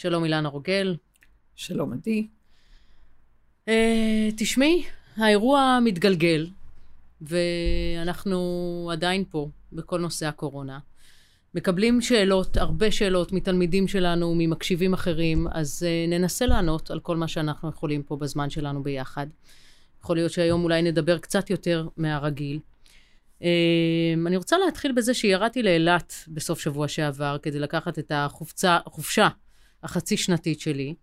שלום אילנה רוגל. שלום עדי. Uh, תשמעי, האירוע מתגלגל, ואנחנו עדיין פה בכל נושא הקורונה. מקבלים שאלות, הרבה שאלות מתלמידים שלנו, ממקשיבים אחרים, אז uh, ננסה לענות על כל מה שאנחנו יכולים פה בזמן שלנו ביחד. יכול להיות שהיום אולי נדבר קצת יותר מהרגיל. Uh, אני רוצה להתחיל בזה שירדתי לאילת בסוף שבוע שעבר כדי לקחת את החופצה, החופשה החצי שנתית שלי.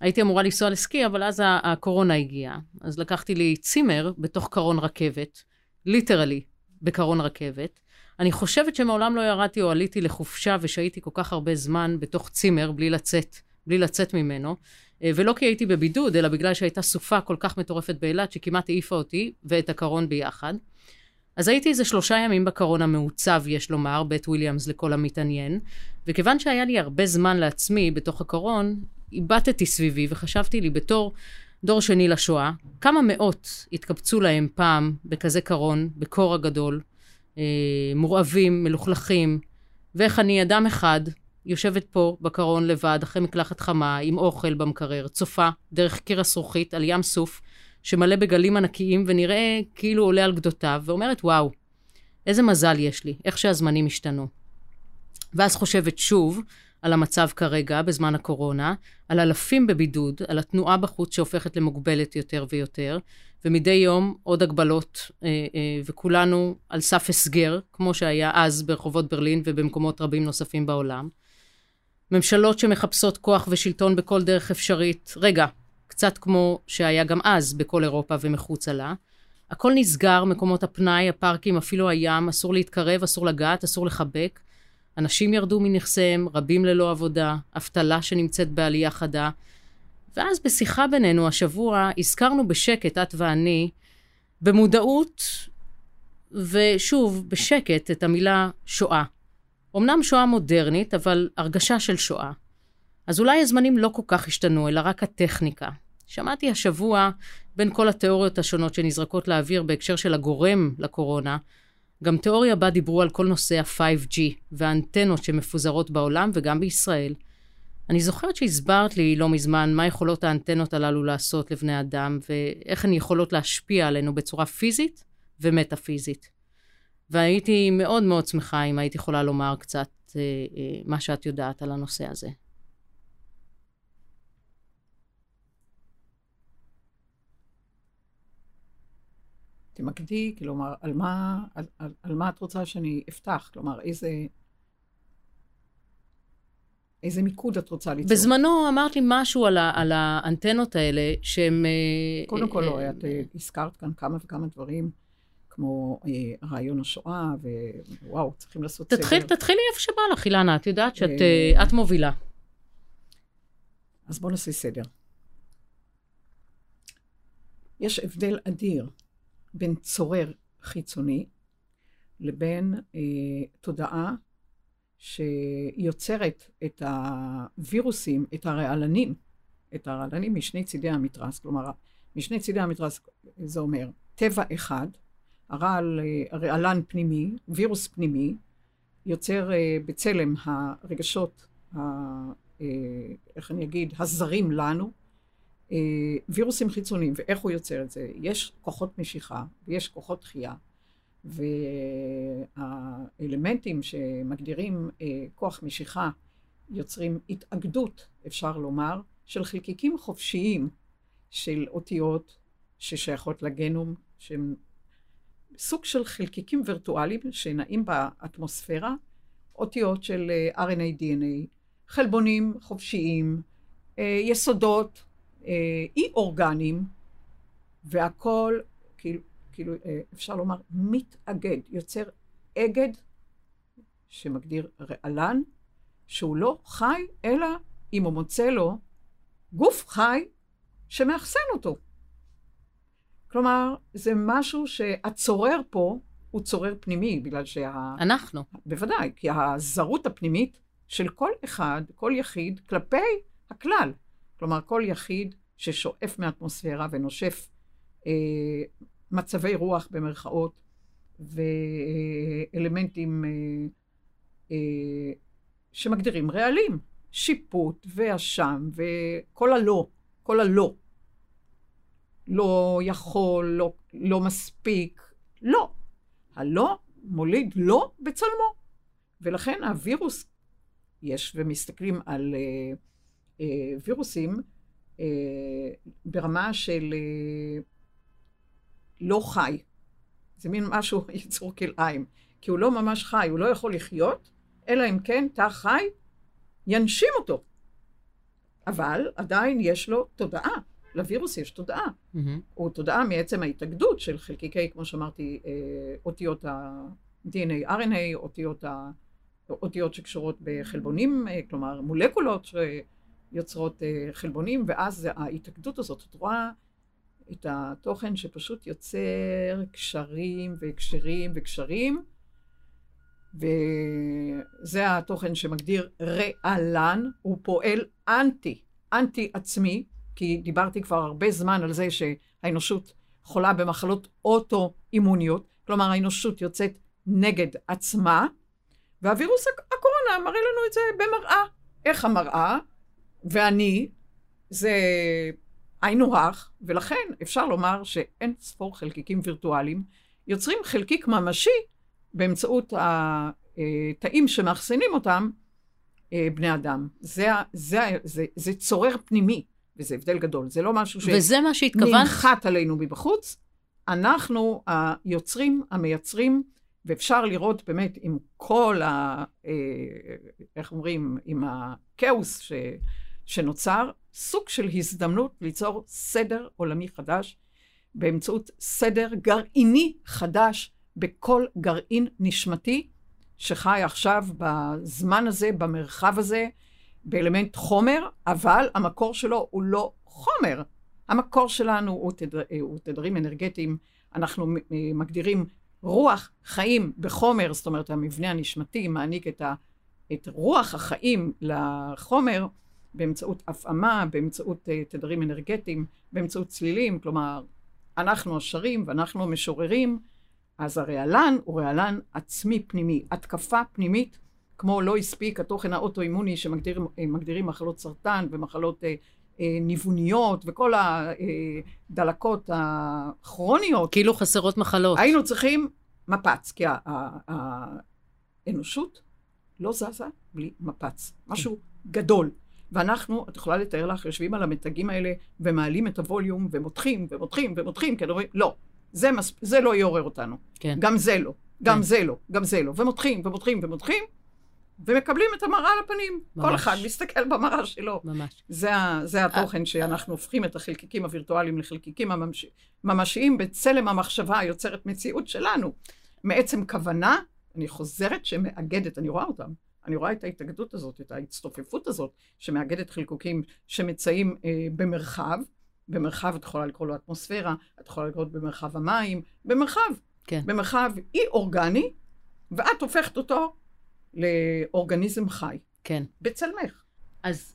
הייתי אמורה לנסוע לסקי, אבל אז הקורונה הגיעה. אז לקחתי לי צימר בתוך קרון רכבת, literally בקרון רכבת. אני חושבת שמעולם לא ירדתי או עליתי לחופשה ושהייתי כל כך הרבה זמן בתוך צימר בלי לצאת, בלי לצאת ממנו. אה, ולא כי הייתי בבידוד, אלא בגלל שהייתה סופה כל כך מטורפת באילת, שכמעט העיפה אותי ואת הקרון ביחד. אז הייתי איזה שלושה ימים בקרון המעוצב, יש לומר, בית וויליאמס לכל המתעניין, וכיוון שהיה לי הרבה זמן לעצמי בתוך הקרון, איבדתי סביבי וחשבתי לי בתור דור שני לשואה, כמה מאות התקבצו להם פעם בכזה קרון, בקור הגדול, אה, מורעבים, מלוכלכים, ואיך אני אדם אחד יושבת פה בקרון לבד, אחרי מקלחת חמה, עם אוכל במקרר, צופה דרך קיר הזכוכית על ים סוף, שמלא בגלים ענקיים ונראה כאילו עולה על גדותיו, ואומרת, וואו, איזה מזל יש לי, איך שהזמנים השתנו. ואז חושבת שוב על המצב כרגע, בזמן הקורונה, על אלפים בבידוד, על התנועה בחוץ שהופכת למוגבלת יותר ויותר, ומדי יום עוד הגבלות, אה, אה, וכולנו על סף הסגר, כמו שהיה אז ברחובות ברלין ובמקומות רבים נוספים בעולם. ממשלות שמחפשות כוח ושלטון בכל דרך אפשרית. רגע, קצת כמו שהיה גם אז בכל אירופה ומחוצה לה. הכל נסגר, מקומות הפנאי, הפארקים, אפילו הים, אסור להתקרב, אסור לגעת, אסור לחבק. אנשים ירדו מנכסיהם, רבים ללא עבודה, אבטלה שנמצאת בעלייה חדה. ואז בשיחה בינינו השבוע הזכרנו בשקט, את ואני, במודעות, ושוב, בשקט, את המילה שואה. אמנם שואה מודרנית, אבל הרגשה של שואה. אז אולי הזמנים לא כל כך השתנו, אלא רק הטכניקה. שמעתי השבוע, בין כל התיאוריות השונות שנזרקות לאוויר בהקשר של הגורם לקורונה, גם תיאוריה בה דיברו על כל נושא ה-5G והאנטנות שמפוזרות בעולם וגם בישראל. אני זוכרת שהסברת לי לא מזמן מה יכולות האנטנות הללו לעשות לבני אדם ואיך הן יכולות להשפיע עלינו בצורה פיזית ומטאפיזית. והייתי מאוד מאוד שמחה אם היית יכולה לומר קצת אה, אה, מה שאת יודעת על הנושא הזה. תמקדי, כלומר, על מה, על, על, על מה את רוצה שאני אפתח? כלומר, איזה... איזה מיקוד את רוצה ליצור? בזמנו אמרת לי משהו על, ה, על האנטנות האלה, שהם... אה, קודם כל, לא, את אה, הזכרת כאן כמה וכמה דברים, כמו אה, רעיון השואה, ווואו, צריכים לעשות תתחיל, סדר. תתחילי איפה שבא לך, אילנה, את יודעת שאת את מובילה. אז בואו נעשה סדר. יש הבדל אדיר בין צורר חיצוני לבין אה, תודעה שיוצרת את הווירוסים, את הרעלנים, את הרעלנים משני צידי המתרס, כלומר, משני צידי המתרס זה אומר טבע אחד, הרעל, אה, הרעלן פנימי, וירוס פנימי, יוצר אה, בצלם הרגשות, ה, אה, איך אני אגיד, הזרים לנו, וירוסים חיצוניים, ואיך הוא יוצר את זה? יש כוחות משיכה ויש כוחות דחייה, והאלמנטים שמגדירים אה, כוח משיכה יוצרים התאגדות, אפשר לומר, של חלקיקים חופשיים של אותיות ששייכות לגנום, שהם סוג של חלקיקים וירטואליים שנעים באטמוספירה, אותיות של אה, RNA, DNA, חלבונים חופשיים, יסודות, אה, אי אורגניים, והכל, כאילו, כאילו, אה, אפשר לומר, מתאגד, יוצר אגד שמגדיר רעלן, שהוא לא חי, אלא אם הוא מוצא לו גוף חי שמאחסן אותו. כלומר, זה משהו שהצורר פה הוא צורר פנימי, בגלל שה... אנחנו. בוודאי, כי הזרות הפנימית של כל אחד, כל יחיד, כלפי הכלל. כלומר, כל יחיד ששואף מאטמוספירה ונושף אה, מצבי רוח במרכאות ואלמנטים אה, אה, שמגדירים רעלים, שיפוט ואשם וכל הלא, כל הלא. לא יכול, לא, לא מספיק, לא. הלא מוליד לא בצלמו. ולכן הווירוס, יש ומסתכלים על אה, וירוסים אה, ברמה של אה, לא חי. זה מין משהו, יצור כלאיים. כי הוא לא ממש חי, הוא לא יכול לחיות, אלא אם כן תא חי ינשים אותו. אבל עדיין יש לו תודעה. לווירוס יש תודעה. Mm-hmm. הוא תודעה מעצם ההתאגדות של חלקיקי, כמו שאמרתי, אה, אותיות ה-DNA, RNA, אותיות, ה... אותיות שקשורות בחלבונים, אה, כלומר מולקולות שיוצרות אה, חלבונים, ואז ההתאגדות הזאת, את רואה את התוכן שפשוט יוצר קשרים והקשרים וקשרים, וזה התוכן שמגדיר רעלן, הוא פועל אנטי, אנטי עצמי, כי דיברתי כבר הרבה זמן על זה שהאנושות חולה במחלות אוטו-אימוניות, כלומר האנושות יוצאת נגד עצמה, והווירוס הקורונה מראה לנו את זה במראה. איך המראה ואני זה היינו הך, ולכן אפשר לומר שאין ספור חלקיקים וירטואליים יוצרים חלקיק ממשי באמצעות התאים שמאחסנים אותם אה, בני אדם. זה, זה, זה, זה צורר פנימי, וזה הבדל גדול. זה לא משהו? שננחת עלינו מבחוץ. אנחנו היוצרים, המייצרים, ואפשר לראות באמת עם כל ה... אה, איך אומרים? עם הכאוס ש, שנוצר, סוג של הזדמנות ליצור סדר עולמי חדש באמצעות סדר גרעיני חדש בכל גרעין נשמתי שחי עכשיו בזמן הזה, במרחב הזה, באלמנט חומר, אבל המקור שלו הוא לא חומר. המקור שלנו הוא, תדר, הוא תדרים אנרגטיים, אנחנו מגדירים רוח חיים בחומר, זאת אומרת המבנה הנשמתי מעניק את, ה, את רוח החיים לחומר באמצעות הפעמה, באמצעות uh, תדרים אנרגטיים, באמצעות צלילים, כלומר אנחנו השרים ואנחנו המשוררים, אז הרעלן הוא רעלן עצמי פנימי, התקפה פנימית, כמו לא הספיק התוכן האוטואימוני שמגדירים מחלות סרטן ומחלות אה, אה, ניווניות וכל הדלקות הכרוניות. כאילו חסרות מחלות. היינו צריכים מפץ, כי האנושות לא זזה בלי מפץ. משהו גדול. ואנחנו, את יכולה לתאר לך, יושבים על המתגים האלה ומעלים את הווליום ומותחים ומותחים ומותחים, כי אומרים, לא, זה, מס... זה לא יעורר אותנו. כן. גם זה לא, גם כן. זה לא, גם זה לא. ומותחים ומותחים ומותחים, ומקבלים את המראה על הפנים. ממש. כל אחד מסתכל במראה שלו. ממש. זה, זה התוכן שאנחנו הופכים את החלקיקים הווירטואליים לחלקיקים הממש... ממשיים בצלם המחשבה היוצרת מציאות שלנו. מעצם כוונה, אני חוזרת שמאגדת, אני רואה אותם. אני רואה את ההתאגדות הזאת, את ההצטופפות הזאת, שמאגדת חלקוקים שמצאים אה, במרחב, במרחב את יכולה לקרוא לו אטמוספירה, את יכולה לקרוא במרחב המים, במרחב, כן. במרחב אי אורגני, ואת הופכת אותו לאורגניזם חי. כן. בצלמך. אז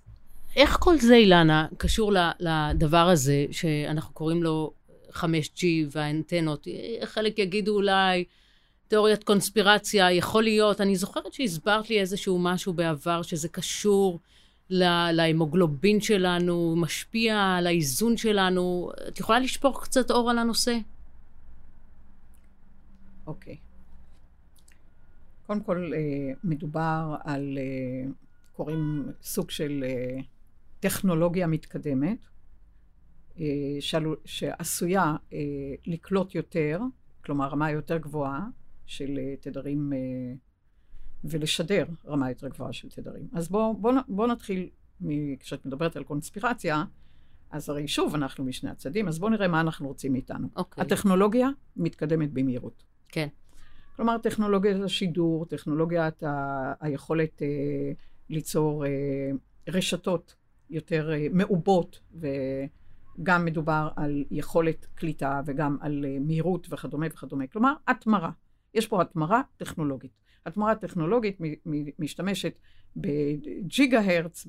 איך כל זה, אילנה, קשור לדבר הזה, שאנחנו קוראים לו 5G והאנטנות? חלק יגידו אולי... תיאוריית קונספירציה, יכול להיות, אני זוכרת שהסברת לי איזשהו משהו בעבר שזה קשור להמוגלובין שלנו, משפיע על האיזון שלנו. את יכולה לשפוך קצת אור על הנושא? אוקיי. Okay. קודם כל, אה, מדובר על, אה, קוראים סוג של אה, טכנולוגיה מתקדמת, שעשויה לקלוט יותר, כלומר רמה יותר גבוהה של תדרים ולשדר רמה יותר גבוהה של תדרים. אז בואו בוא, בוא נתחיל, כשאת מדברת על קונספירציה, אז הרי שוב אנחנו משני הצדדים, אז בואו נראה מה אנחנו רוצים מאיתנו. Okay. אוקיי. הטכנולוגיה מתקדמת במהירות. כן. כלומר, טכנולוגיית השידור, טכנולוגיית ה... היכולת אה, ליצור אה, רשתות יותר אה, מעובות, וגם מדובר על יכולת קליטה וגם על אה, מהירות וכדומה וכדומה. כלומר, התמרה. יש פה התמרה טכנולוגית. התמורה טכנולוגית משתמשת בג'יגה הרץ,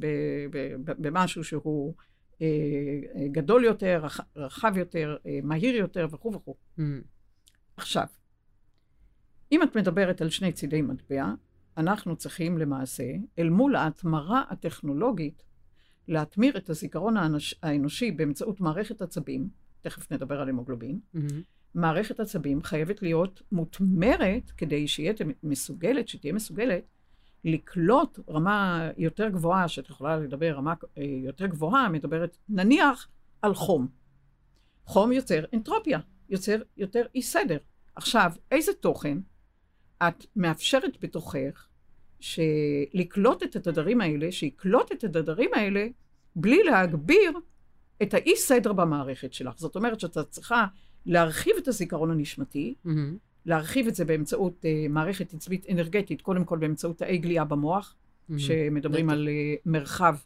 במשהו שהוא אה, גדול יותר, רחב יותר, אה, מהיר יותר וכו' וכו'. Mm. עכשיו, אם את מדברת על שני צידי מטבע, אנחנו צריכים למעשה, אל מול ההתמרה הטכנולוגית, להתמיר את הזיכרון האנוש, האנושי באמצעות מערכת עצבים, תכף נדבר על המוגלובין, Mm-hmm. מערכת עצבים חייבת להיות מותמרת כדי שיהיה מסוגלת, שתהיה מסוגלת לקלוט רמה יותר גבוהה, שאת יכולה לדבר רמה אה, יותר גבוהה, מדברת נניח על חום. חום יוצר אנטרופיה, יוצר יותר אי סדר. עכשיו, איזה תוכן את מאפשרת בתוכך לקלוט את התדרים האלה, שיקלוט את התדרים האלה בלי להגביר את האי סדר במערכת שלך. זאת אומרת שאתה צריכה להרחיב את הזיכרון הנשמתי, Mm-hmm. להרחיב את זה באמצעות uh, מערכת עצבית אנרגטית, קודם כל באמצעות תאי גליה במוח, Mm-hmm. שמדברים בטח. על uh, מרחב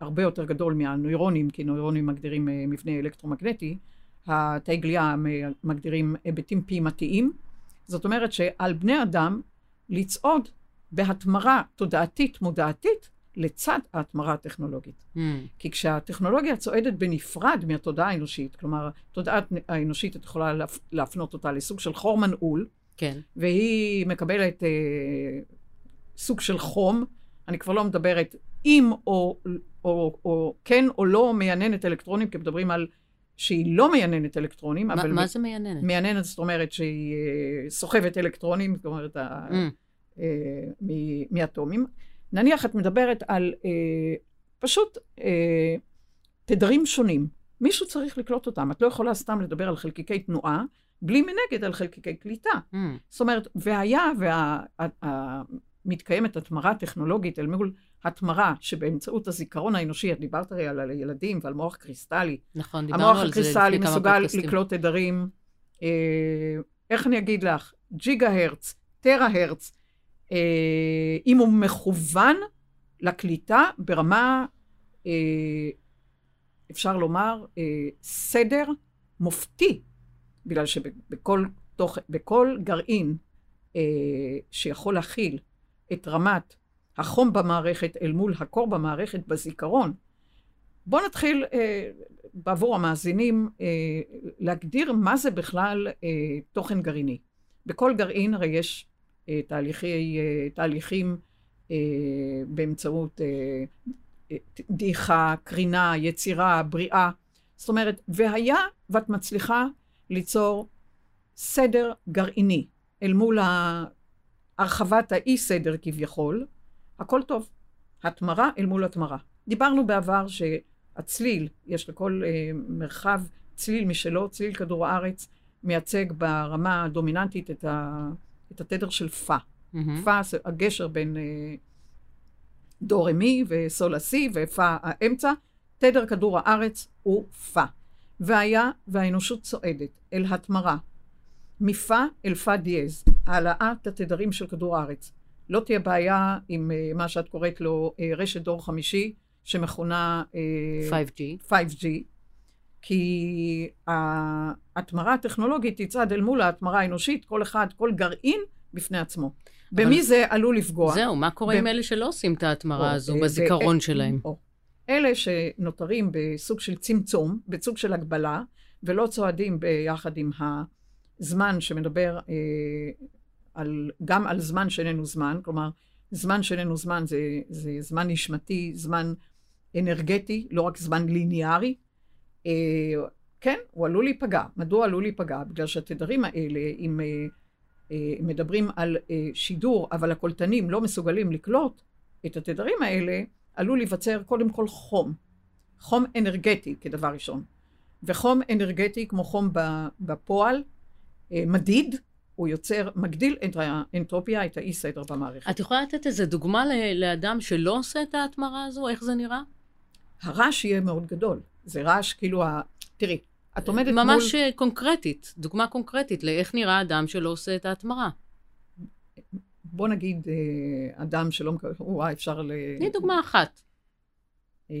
הרבה יותר גדול מהנוירונים, כי נוירונים מגדירים uh, מבנה אלקטרומגנטי, התאי גליה מגדירים היבטים פעימתיים. זאת אומרת שעל בני אדם לצעוד בהתמרה תודעתית מודעתית לצד ההתמרה הטכנולוגית. Mm-hmm. כי כשהטכנולוגיה צועדת בנפרד מהתודעה האנושית, כלומר, התודעה האנושית, את יכולה להפ- להפנות אותה לסוג של חור מנעול, כן. והיא מקבלת אה, סוג של חום, אני כבר לא מדברת אם או, או, או כן או לא מייננת אלקטרונים, כי מדברים על שהיא לא מייננת אלקטרונים, מה- אבל מה זה מייננת? מייננת זאת אומרת שהיא אה, סוחבת אלקטרונים, זאת אומרת, Mm. אה, מ- מאטומים. נניח את מדברת על אה, פשוט אה, תדרים שונים. מישהו צריך לקלוט אותם. את לא יכולה סתם לדבר על חלקיקי תנועה, בלי מנגד על חלקיקי קליטה. Mm. זאת אומרת, והיה ומתקיימת התמרה טכנולוגית אל מול התמרה שבאמצעות הזיכרון האנושי, את דיברת הרי על הילדים ועל מוח קריסטלי. נכון, דיברנו המוח על זה הקריסטלי לפני כמה מסוגל פודקאסטים. לקלוט תדרים, אה, איך אני אגיד לך, ג'יגה הרץ, טרה הרץ, אם הוא מכוון לקליטה ברמה, אה, אפשר לומר, אה, סדר מופתי, בגלל שבכל תוך, בכל גרעין אה, שיכול להכיל את רמת החום במערכת אל מול הקור במערכת בזיכרון, בואו נתחיל אה, בעבור המאזינים אה, להגדיר מה זה בכלל אה, תוכן גרעיני. בכל גרעין הרי יש אה, תהליכי, אה, תהליכים אה, באמצעות אה, אה, דעיכה, קרינה, יצירה, בריאה. זאת אומרת, והיה ואת מצליחה ליצור סדר גרעיני אל מול הרחבת האי-סדר כביכול, הכל טוב. התמרה אל מול התמרה. דיברנו בעבר שהצליל, יש לכל אה, מרחב צליל משלו, צליל כדור הארץ מייצג ברמה הדומיננטית את, ה, את התדר של פה. מהמם. פה זה הגשר בין אה, דו רמי וסול הסי ופה האמצע. תדר כדור הארץ הוא פה. והיה והאנושות צועדת אל התמרה, מפה אל פה דיאז, העלאת התדרים של כדור הארץ. לא תהיה בעיה עם אה, מה שאת קוראת לו אה, רשת דור חמישי, שמכונה אה, 5G. 5G, כי ההתמרה הטכנולוגית תצעד אל מול ההתמרה האנושית, כל אחד, כל גרעין בפני עצמו. במי זה עלול לפגוע? זהו, מה קורה ב- עם אלה שלא עושים את ההתמרה או, הזו אה, בזיכרון ו- שלהם? או. אלה שנותרים בסוג של צמצום, בסוג של הגבלה, ולא צועדים ביחד עם הזמן שמדבר אה, על, גם על זמן שאיננו זמן, כלומר, זמן שאיננו זמן זה, זה זמן נשמתי, זמן אנרגטי, לא רק זמן ליניארי. אה, כן, הוא עלול להיפגע. מדוע עלול להיפגע? בגלל שהתדרים האלה, אם אה, אה, מדברים על שידור, אבל הקולטנים לא מסוגלים לקלוט את התדרים האלה, עלול להיווצר קודם כל חום. חום אנרגטי כדבר ראשון. וחום אנרגטי, כמו חום בפועל, מדיד, הוא יוצר, מגדיל את האנטרופיה, את האי סדר במערכת. את יכולה לתת איזה דוגמה לאדם שלא עושה את ההתמרה הזו? איך זה נראה? הרעש יהיה מאוד גדול. זה רעש כאילו ה... תראי, את עומדת ממש מול... אה, קונקרטית, דוגמה קונקרטית לאיך נראה אדם שלא עושה את ההתמרה. בוא נגיד אה, אדם שלא מקבל... וואי, אפשר ל... תני דוגמה אחת. אה,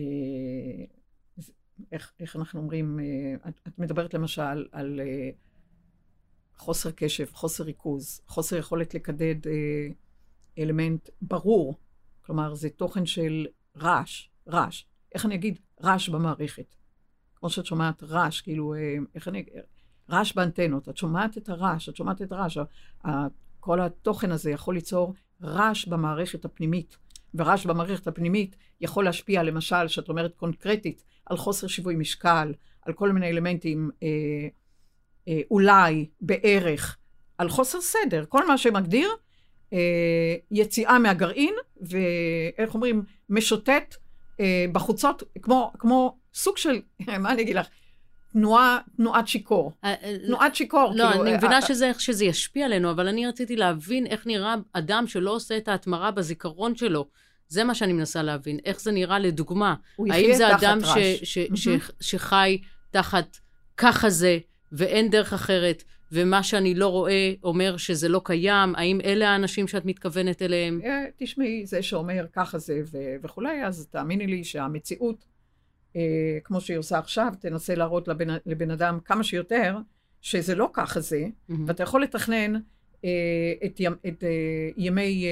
איך, איך אנחנו אומרים, אה, את, את מדברת למשל על אה, חוסר קשב, חוסר ריכוז, חוסר יכולת לקדד אה, אלמנט ברור, כלומר זה תוכן של רעש, רעש. איך אני אגיד? רעש במערכת. כמו שאת שומעת רעש, כאילו, אה, איך אני... רעש באנטנות, את שומעת את הרעש, את שומעת את הרעש. כל התוכן הזה יכול ליצור רעש במערכת הפנימית. ורעש במערכת הפנימית יכול להשפיע, למשל, שאת אומרת קונקרטית, על חוסר שיווי משקל, על כל מיני אלמנטים, אה, אה, אולי, בערך, על חוסר סדר, כל מה שמגדיר אה, יציאה מהגרעין, ואיך אומרים, משוטט אה, בחוצות, כמו, כמו סוג של, מה אני אגיד לך? תנועה, תנועת שיכור. אה, אה, תנועת שיכור. לא, כאילו, אני אה, מבינה אה, שזה, שזה ישפיע עלינו, אבל אני רציתי להבין איך נראה אדם שלא עושה את ההתמרה בזיכרון שלו. זה מה שאני מנסה להבין. איך זה נראה לדוגמה? האם זה אדם. ש, ש, ש, שחי תחת ככה זה, ואין דרך אחרת, ומה שאני לא רואה אומר שזה לא קיים? האם אלה האנשים שאת מתכוונת אליהם? אה, תשמעי, זה שאומר ככה זה וכולי, אז תאמיני לי שהמציאות, אה, כמו שהיא עושה עכשיו, תנסה להראות לבן, לבן אדם כמה שיותר, שזה לא ככה זה, מהמם. ואתה יכול לתכנן אה, את, ימ, את אה, ימי אה,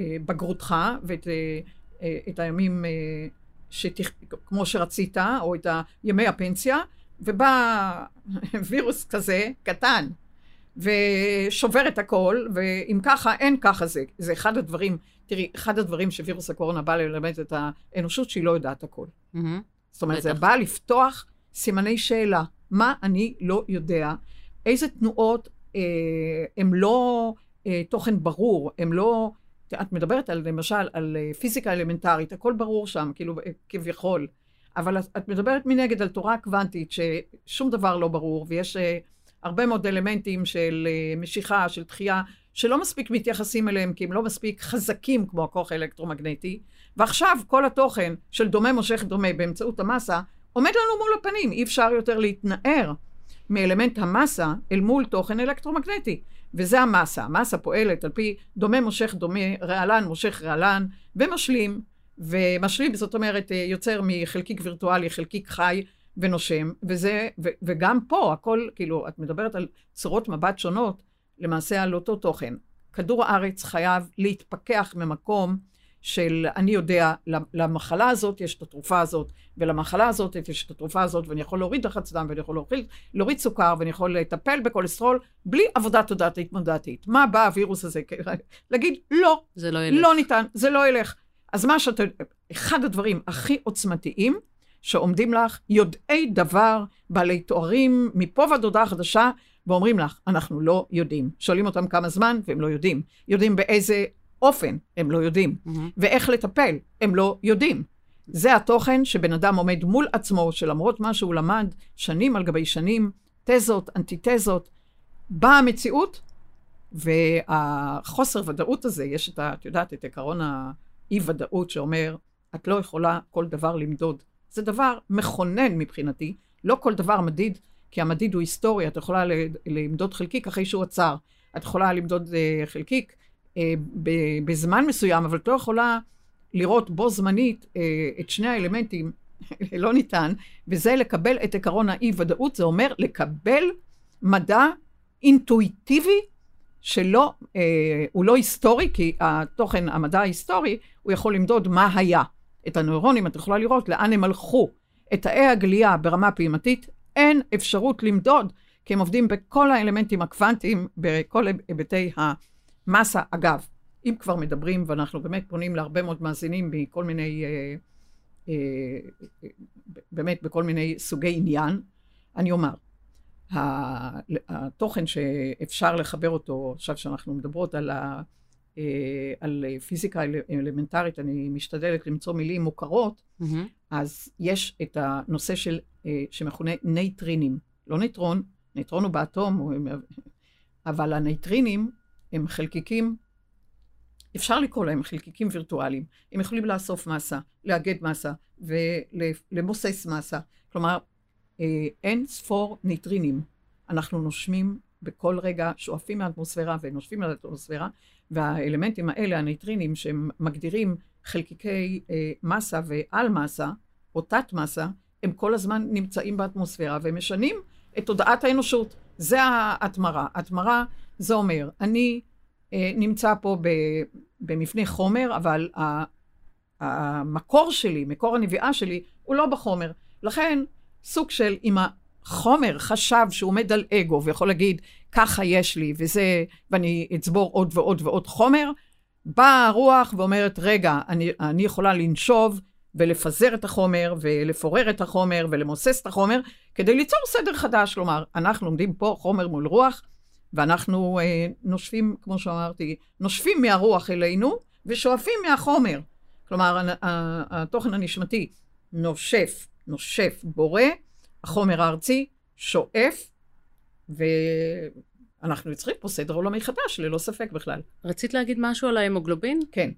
אה, בגרותך ואת אה, אה, את הימים אה, שתכ... כמו שרצית, או את ה- ימי הפנסיה, ובא וירוס כזה, קטן, ושובר את הכל, ואם ככה, אין ככה זה. זה אחד הדברים, תראי, אחד הדברים שווירוס הקורונה בא ללמד את האנושות שהיא לא יודעת הכל. מהמם. זאת אומרת, זה בטח. בא לפתוח סימני שאלה. מה אני לא יודע? איזה תנועות אה, הם לא אה, תוכן ברור, הם לא... את מדברת על, למשל, על אה, פיזיקה אלמנטרית, הכל ברור שם, כאילו, אה, כביכול. אבל את מדברת מנגד על תורה קוונטית, ששום דבר לא ברור, ויש אה, הרבה מאוד אלמנטים של אה, משיכה, של דחייה, שלא מספיק מתייחסים אליהם, כי הם לא מספיק חזקים כמו הכוח האלקטרומגנטי. ועכשיו כל התוכן של דומה מושך דומה באמצעות המסה, עומד לנו מול הפנים, אי אפשר יותר להתנער מאלמנט המסה אל מול תוכן אלקטרומגנטי. וזה המסה. המסה פועלת על פי דומה מושך דומה, רעלן מושך רעלן, ומשלים. ומשלים, זאת אומרת, אה, יוצר מחלקיק וירטואלי, חלקיק חי ונושם, וזה, ו, וגם פה, הכל, כאילו, את מדברת על צורות מבט שונות, למעשה על אותו תוכן. כדור הארץ חייב להתפכח ממקום של אני יודע, למחלה הזאת יש את התרופה הזאת, ולמחלה הזאת יש את התרופה הזאת, ואני יכול להוריד לחץ דם, ואני יכול להוריד, להוריד סוכר, ואני יכול לטפל בכולסטרול, בלי עבודה תודעתית מודעתית. מה בא הווירוס הזה? להגיד, לא, זה לא ילך. לא ניתן, זה לא ילך. אז מה שאתה, אחד הדברים הכי עוצמתיים שעומדים לך יודעי דבר, בעלי תוארים מפה ועד הודעה חדשה, ואומרים לך, אנחנו לא יודעים. שואלים אותם כמה זמן, והם לא יודעים. יודעים באיזה אופן, הם לא יודעים. מהמם. ואיך לטפל, הם לא יודעים. זה התוכן שבן אדם עומד מול עצמו, שלמרות מה שהוא למד שנים על גבי שנים, תזות, אנטיתזות, באה המציאות, והחוסר ודאות הזה, יש את ה... את יודעת, את עקרון האי-ודאות שאומר, את לא יכולה כל דבר למדוד. זה דבר מכונן מבחינתי, לא כל דבר מדיד, כי המדיד הוא היסטורי, את יכולה למדוד חלקיק אחרי שהוא עצר. את יכולה למדוד uh, חלקיק ב- בזמן מסוים, אבל את לא יכולה לראות בו זמנית uh, את שני האלמנטים, לא ניתן, וזה לקבל את עקרון האי-ודאות, זה אומר לקבל מדע אינטואיטיבי שלא, אה, הוא לא היסטורי, כי התוכן, המדע ההיסטורי, הוא יכול למדוד מה היה. את הנוירונים את יכולה לראות לאן הם הלכו. את תאי הגלייה ברמה פעימתית אין אפשרות למדוד, כי הם עובדים בכל האלמנטים הקוונטיים, בכל היבטי המסה. אגב, אם כבר מדברים, ואנחנו באמת פונים להרבה מאוד מאזינים מכל מיני, אה, אה, אה, באמת בכל מיני סוגי עניין, אני אומר, התוכן שאפשר לחבר אותו, עכשיו שאנחנו מדברות על, ה, אה, על פיזיקה אל- אלמנטרית, אני משתדלת למצוא מילים מוכרות, מהמם. אז יש את הנושא של, שמכונה נייטרינים. לא נייטרון, נייטרון הוא באטום, אבל הנייטרינים הם חלקיקים, אפשר לקרוא להם חלקיקים וירטואליים. הם יכולים לאסוף מסה, לאגד מסה ולמוסס מסה. כלומר, אה, אין ספור ניטרינים. אנחנו נושמים בכל רגע, שואפים מהאטמוספירה ונושבים מהאטמוספירה, והאלמנטים האלה, הניטרינים, שהם מגדירים חלקיקי אה, מסה ועל מסה, או תת מסה, הם כל הזמן נמצאים באטמוספירה והם משנים את תודעת האנושות. זה ההתמרה. התמרה זה אומר, אני אה, נמצא פה ב, במבנה חומר, אבל ה, המקור שלי, מקור הנביאה שלי, הוא לא בחומר. לכן, סוג של, אם החומר חשב שהוא עומד על אגו ויכול להגיד, ככה יש לי, וזה, ואני אצבור עוד ועוד ועוד חומר, באה הרוח ואומרת, רגע, אני, אני יכולה לנשוב ולפזר את החומר, ולפורר את החומר, ולמוסס את החומר, כדי ליצור סדר חדש. כלומר, אנחנו לומדים פה חומר מול רוח, ואנחנו אה, נושפים, כמו שאמרתי, נושפים מהרוח אלינו, ושואפים מהחומר. כלומר, התוכן הנשמתי נושף, נושף, בורא, החומר הארצי שואף, ואנחנו יוצרים פה סדר עולמי חדש, ללא ספק בכלל. רצית להגיד משהו על ההמוגלובין? כן.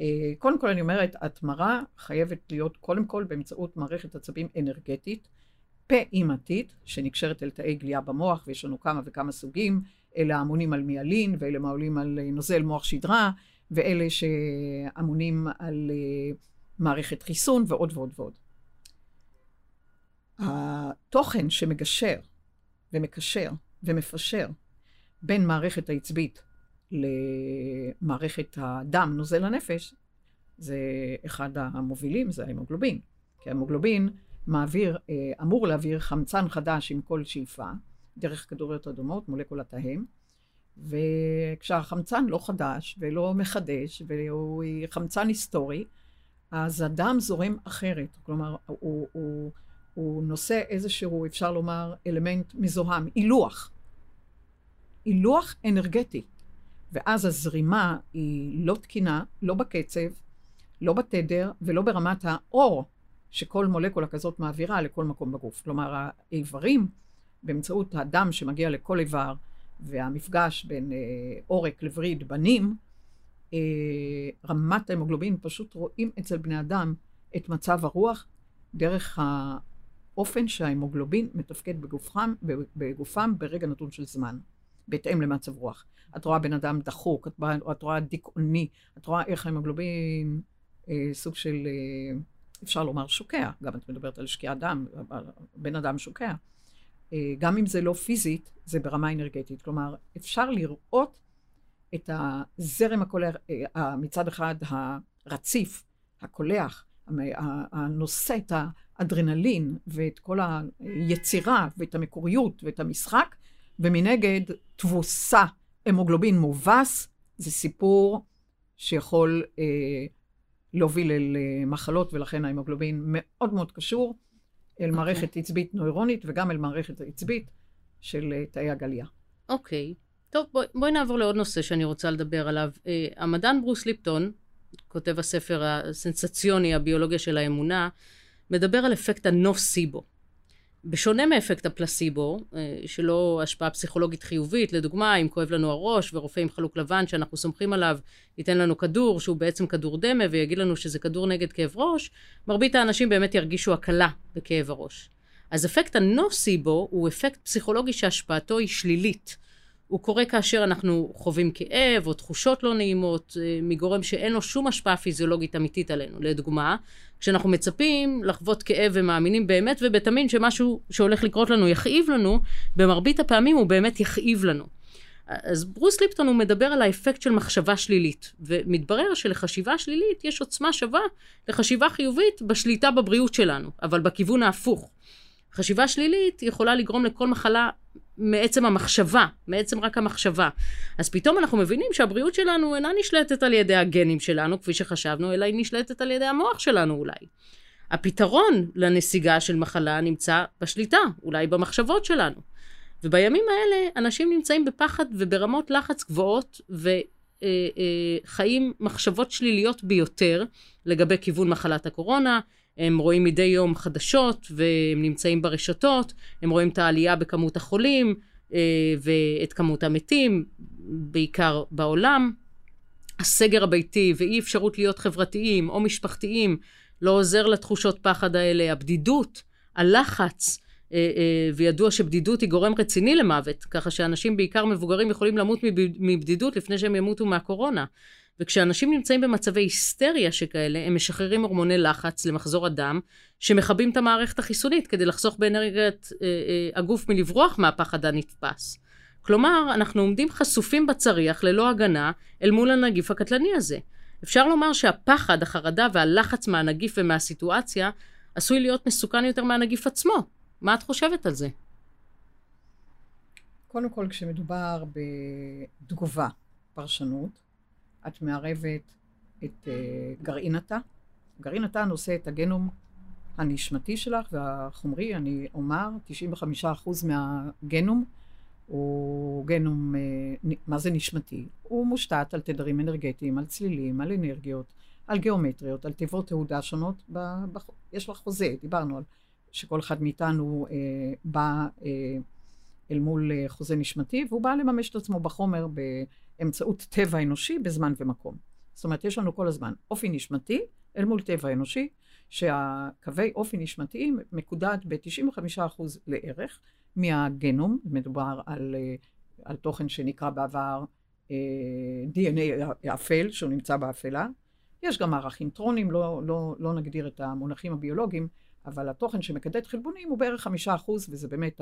אה, קודם כל אני אומרת, התמרה חייבת להיות קודם כל באמצעות מערכת עצבים אנרגטית, פעימתית, שנקשרת אל תאי גליה במוח, ויש לנו כמה וכמה סוגים, אלה האמונים על מיאלין, ואלה מעולים על אה, נוזל מוח שדרה, ואלה שאמונים על אה, מערכת חיסון, ועוד ועוד ועוד. התוכן שמגשר ומקשר ומפשר בין מערכת העצבית למערכת הדם, נוזל הנפש, זה אחד המובילים, זה ההמוגלובין. כי ההמוגלובין מעביר, אה, אמור להעביר חמצן חדש עם כל שאיפה, דרך כדוריות אדומות, מולקולת ההם, וכשהחמצן לא חדש ולא מחדש, והוא חמצן היסטורי, אז הדם זורם אחרת. כלומר, הוא, הוא, הוא נושא איזשהו, אפשר לומר, אלמנט מזוהם, הילוח. הילוח אנרגטי. ואז הזרימה היא לא תקינה, לא בקצב, לא בתדר ולא ברמת האור שכל מולקולה כזאת מעבירה לכל מקום בגוף. כלומר, האיברים, באמצעות הדם שמגיע לכל איבר, והמפגש בין אה, עורק לווריד בנים, אה, רמת ההמוגלובין, פשוט רואים אצל בני אדם את מצב הרוח דרך האופן שההמוגלובין מתפקד בגופם, בגופם ברגע נתון של זמן, בהתאם למצב רוח. את רואה בן אדם דחוק, את, את רואה דיכאוני, את רואה איך ההמוגלובין אה, סוג של, אה, אפשר לומר, שוקע. גם את מדברת על שקיעת דם, בן אדם שוקע. אה, גם אם זה לא פיזית, זה ברמה אנרגטית. כלומר, אפשר לראות את הזרם הקולח, אה, מצד אחד הרציף, הקולח, הנושא את האדרנלין ואת כל היצירה ואת המקוריות ואת המשחק, ומנגד תבוסה, המוגלובין מובס, זה סיפור שיכול אה, להוביל אל אה, מחלות, ולכן ההמוגלובין מאוד מאוד קשור אל okay. אוקיי. מערכת עצבית נוירונית וגם אל מערכת העצבית של אה, תאי הגליה. אוקיי. Okay. טוב, בואי, בואי נעבור לעוד נושא שאני רוצה לדבר עליו. Uh, המדען ברוס ליפטון, כותב הספר הסנסציוני, הביולוגיה של האמונה, מדבר על אפקט הנוסיבו. בשונה מאפקט הפלסיבו, אה, שלא השפעה פסיכולוגית חיובית, לדוגמה, אם כואב לנו הראש ורופא עם חלוק לבן שאנחנו סומכים עליו ייתן לנו כדור שהוא בעצם כדור דמה ויגיד לנו שזה כדור נגד כאב ראש, מרבית האנשים באמת ירגישו הקלה בכאב הראש. אז אפקט הנוסיבו הוא אפקט פסיכולוגי שהשפעתו היא שלילית. הוא קורה כאשר אנחנו חווים כאב או תחושות לא נעימות אה, מגורם שאין לו שום השפעה פיזיולוגית אמיתית עלינו. לדוגמה, כשאנחנו מצפים לחוות כאב ומאמינים באמת ובתמים שמשהו שהולך לקרות לנו יכאיב לנו, במרבית הפעמים הוא באמת יכאיב לנו. אז ברוס ליפטון הוא מדבר על האפקט של מחשבה שלילית, ומתברר שלחשיבה שלילית יש עוצמה שווה לחשיבה חיובית בשליטה בבריאות שלנו, אבל בכיוון ההפוך. חשיבה שלילית יכולה לגרום לכל מחלה מעצם המחשבה, מעצם רק המחשבה. אז פתאום אנחנו מבינים שהבריאות שלנו אינה נשלטת על ידי הגנים שלנו, כפי שחשבנו, אלא היא נשלטת על ידי המוח שלנו אולי. הפתרון לנסיגה של מחלה נמצא בשליטה, אולי במחשבות שלנו. ובימים האלה אנשים נמצאים בפחד וברמות לחץ גבוהות וחיים אה, אה, מחשבות שליליות ביותר לגבי כיוון מחלת הקורונה, הם רואים מדי יום חדשות והם נמצאים ברשתות, הם רואים את העלייה בכמות החולים אה, ואת כמות המתים, בעיקר בעולם. הסגר הביתי ואי אפשרות להיות חברתיים או משפחתיים לא עוזר לתחושות פחד האלה, הבדידות, הלחץ, אה, אה, וידוע שבדידות היא גורם רציני למוות, ככה שאנשים בעיקר מבוגרים יכולים למות מבדידות לפני שהם ימותו מהקורונה. וכשאנשים נמצאים במצבי היסטריה שכאלה, הם משחררים הורמוני לחץ למחזור הדם, שמכבים את המערכת החיסונית כדי לחסוך באנרגיית אה, אה, הגוף מלברוח מהפחד הנתפס. כלומר, אנחנו עומדים חשופים בצריח ללא הגנה אל מול הנגיף הקטלני הזה. אפשר לומר שהפחד, החרדה והלחץ מהנגיף ומהסיטואציה עשוי להיות מסוכן יותר מהנגיף עצמו. מה את חושבת על זה? קודם כל, כשמדובר בתגובה, פרשנות, את מערבת את uh, גרעין התא. גרעין התא נושא את הגנום הנשמתי שלך והחומרי, אני אומר, 95% מהגנום הוא גנום, uh, מה זה נשמתי? הוא מושתת על תדרים אנרגטיים, על צלילים, על אנרגיות, על גיאומטריות, על תיבות תעודה שונות. ב, ב, יש לך חוזה, דיברנו על שכל אחד מאיתנו uh, בא uh, אל מול uh, חוזה נשמתי, והוא בא לממש את עצמו בחומר באמצעות טבע אנושי בזמן ומקום. זאת אומרת, יש לנו כל הזמן אופי נשמתי אל מול טבע אנושי, שהקווי אופי נשמתיים מקודד ב-95% לערך מהגנום, מדובר על, אה, על תוכן שנקרא בעבר אה, DNA אפל, שהוא נמצא באפלה. יש גם מערכים טרונים, לא, לא, לא נגדיר את המונחים הביולוגיים, אבל התוכן שמקדד חלבונים הוא בערך חמישה אחוז, וזה באמת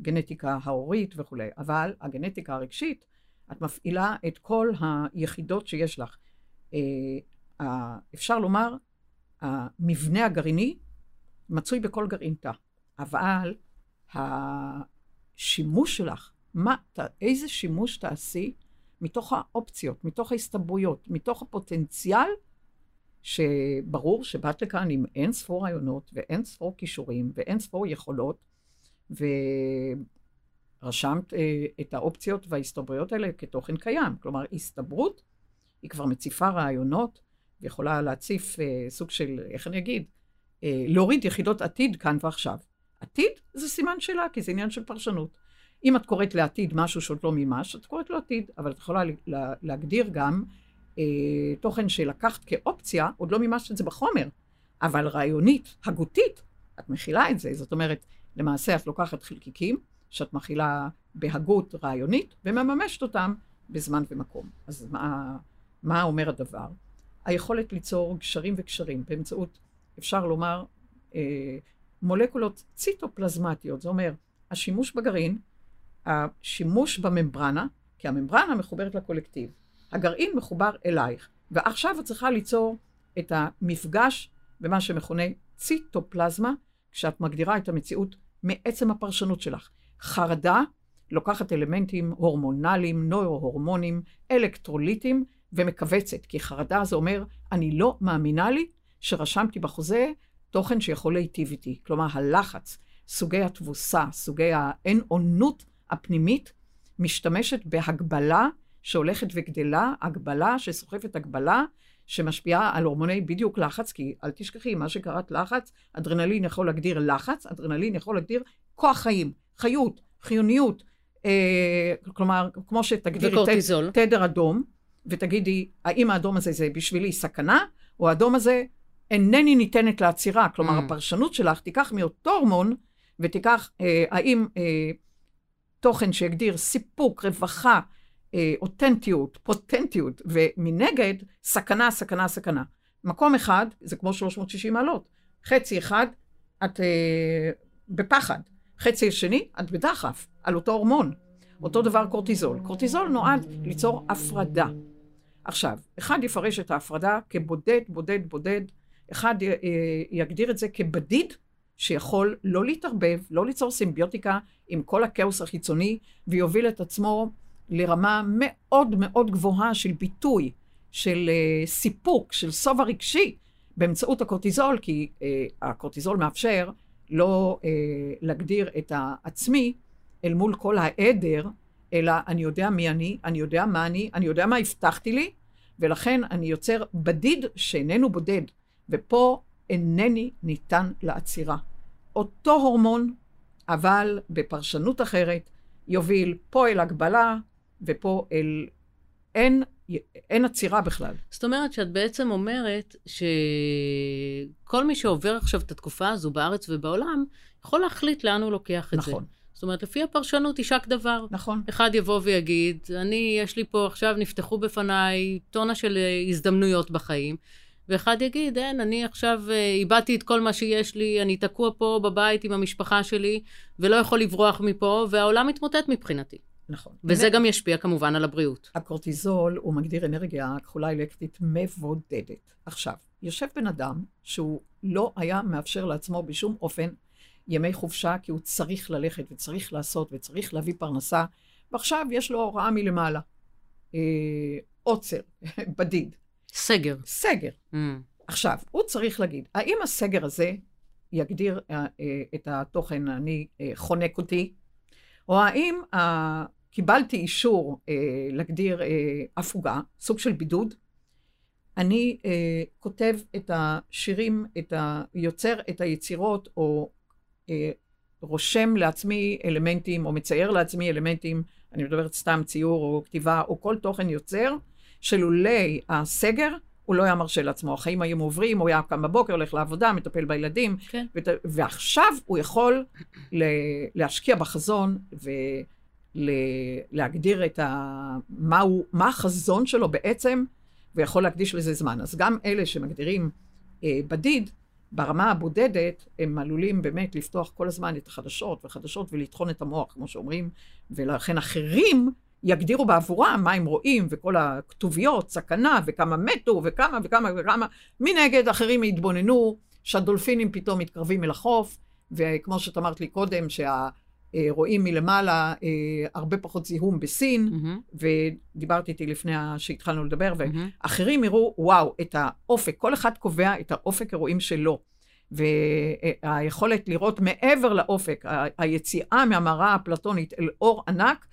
הגנטיקה ההורית וכולי. אבל הגנטיקה הרגשית, את מפעילה את כל היחידות שיש לך. אה, אפשר לומר, המבנה הגרעיני מצוי בכל גרעין תא, אבל השימוש שלך, מה, איזה שימוש תעשי מתוך האופציות, מתוך ההסתברויות, מתוך הפוטנציאל, שברור שבאת לכאן עם אין ספור רעיונות ואין ספור כישורים ואין ספור יכולות, ורשמת אה, את האופציות וההסתברויות האלה כתוכן קיים. כלומר, הסתברות היא כבר מציפה רעיונות ויכולה להציף אה, סוג של, איך אני אגיד, אה, להוריד יחידות עתיד כאן ועכשיו. עתיד זה סימן שאלה, כי זה עניין של פרשנות. אם את קוראת לעתיד משהו שעוד לא מימש, את קוראת לו עתיד, אבל את יכולה לה, להגדיר גם אה, תוכן שלקחת כאופציה, עוד לא מימשת את זה בחומר, אבל רעיונית, הגותית, את מכילה את זה. זאת אומרת, למעשה את לוקחת חלקיקים שאת מכילה בהגות רעיונית ומממשת אותם בזמן ומקום. אז מה, מה אומר הדבר? היכולת ליצור גשרים וקשרים באמצעות, אפשר לומר, אה, מולקולות ציטופלזמטיות, זה אומר, השימוש בגרעין, השימוש בממברנה, כי הממברנה מחוברת לקולקטיב, הגרעין מחובר אלייך, ועכשיו את צריכה ליצור את המפגש במה שמכונה ציטופלזמה, כשאת מגדירה את המציאות מעצם הפרשנות שלך. חרדה לוקחת אלמנטים הורמונליים, נוירו-הורמונים, אלקטרוליטים, ומכווצת, כי חרדה זה אומר, אני לא מאמינה לי שרשמתי בחוזה תוכן שיכול להיטיב איתי. כלומר, הלחץ, סוגי התבוסה, סוגי האין-אונות הפנימית, משתמשת בהגבלה שהולכת וגדלה, הגבלה שסוחפת הגבלה, שמשפיעה על הורמוני בדיוק לחץ, כי אל תשכחי, מה שקראת לחץ, אדרנלין יכול להגדיר לחץ, אדרנלין יכול להגדיר כוח חיים, חיות, חיוניות, אה, כלומר, כמו שתגדירי וקורטיזול. תדר אדום, ותגידי, האם האדום הזה זה בשבילי סכנה, או האדום הזה אינני ניתנת לעצירה. כלומר, mm. הפרשנות שלך תיקח מאותו הורמון, ותיקח, אה, האם אה, תוכן שיגדיר סיפוק, רווחה, אותנטיות, פוטנטיות, ומנגד, סכנה, סכנה, סכנה. מקום אחד, זה כמו 360 מעלות. חצי אחד, את אה, בפחד. חצי שני, את בדחף, על אותו הורמון. אותו דבר קורטיזול. קורטיזול נועד ליצור הפרדה. עכשיו, אחד יפרש את ההפרדה כבודד, בודד, בודד, אחד אה, יגדיר את זה כבדיד, שיכול לא להתערבב, לא ליצור סימביוטיקה עם כל הכאוס החיצוני, ויוביל את עצמו לרמה מאוד מאוד גבוהה של ביטוי, של uh, סיפוק, של שובע רגשי, באמצעות הקורטיזול, כי uh, הקורטיזול מאפשר לא uh, להגדיר את העצמי אל מול כל העדר, אלא אני יודע מי אני, אני יודע מה אני, אני יודע מה הבטחתי לי, ולכן אני יוצר בדיד שאיננו בודד, ופה אינני ניתן לעצירה. אותו הורמון, אבל בפרשנות אחרת, יוביל פה אל הגבלה, ופה אל... אין, אין עצירה בכלל. זאת אומרת שאת בעצם אומרת שכל מי שעובר עכשיו את התקופה הזו בארץ ובעולם, יכול להחליט לאן הוא לוקח את נכון. זה. נכון. זאת אומרת, לפי הפרשנות יישק דבר. נכון. אחד יבוא ויגיד, אני, יש לי פה עכשיו, נפתחו בפניי טונה של אה, הזדמנויות בחיים, ואחד יגיד, אין, אני עכשיו אה, איבדתי את כל מה שיש לי, אני תקוע פה בבית עם המשפחה שלי, ולא יכול לברוח מפה, והעולם מתמוטט מבחינתי. נכון. וזה גם ישפיע כמובן על הבריאות. הקורטיזול, הוא מגדיר אנרגיה כחולה אלקטרית מבודדת. עכשיו, יושב בן אדם שהוא לא היה מאפשר לעצמו בשום אופן ימי חופשה, כי הוא צריך ללכת וצריך לעשות וצריך להביא פרנסה, ועכשיו יש לו הוראה מלמעלה. אה, עוצר, בדיד, סגר. סגר. Mm. עכשיו, הוא צריך להגיד, האם הסגר הזה יגדיר אה, אה, את התוכן, אני אה, חונק אותי, או האם אה, קיבלתי אישור אה, להגדיר אה, הפוגה, סוג של בידוד, אני אה, כותב את השירים, את ה... יוצר את היצירות, או אה, רושם לעצמי אלמנטים, או מצייר לעצמי אלמנטים, אני מדברת סתם ציור או כתיבה, או כל תוכן יוצר, שלולי הסגר, הוא לא היה מרשה לעצמו. החיים היו עוברים, הוא היה קם בבוקר, הולך לעבודה, מטפל בילדים, כן. ות... ועכשיו הוא יכול ל... להשקיע בחזון ולהגדיר את ה... מה, הוא... מה החזון שלו בעצם, ויכול להקדיש לזה זמן. אז גם אלה שמגדירים אה, בדיד, ברמה הבודדת, הם עלולים באמת לפתוח כל הזמן את החדשות וחדשות ולטחון את המוח, כמו שאומרים, ולכן אחרים יגדירו בעבורם מה הם רואים, וכל הכתוביות, סכנה, וכמה מתו, וכמה וכמה וכמה. מנגד, אחרים יתבוננו שהדולפינים פתאום מתקרבים אל החוף, וכמו שאת אמרת לי קודם, שהרואים מלמעלה אה, הרבה פחות זיהום בסין, מהמם. ודיברת איתי לפני שהתחלנו לדבר. ואחרים יראו, וואו, את האופק, כל אחד קובע את האופק אירועים שלו. והיכולת לראות מעבר לאופק, היציאה מהמראה האפלטונית אל אור ענק,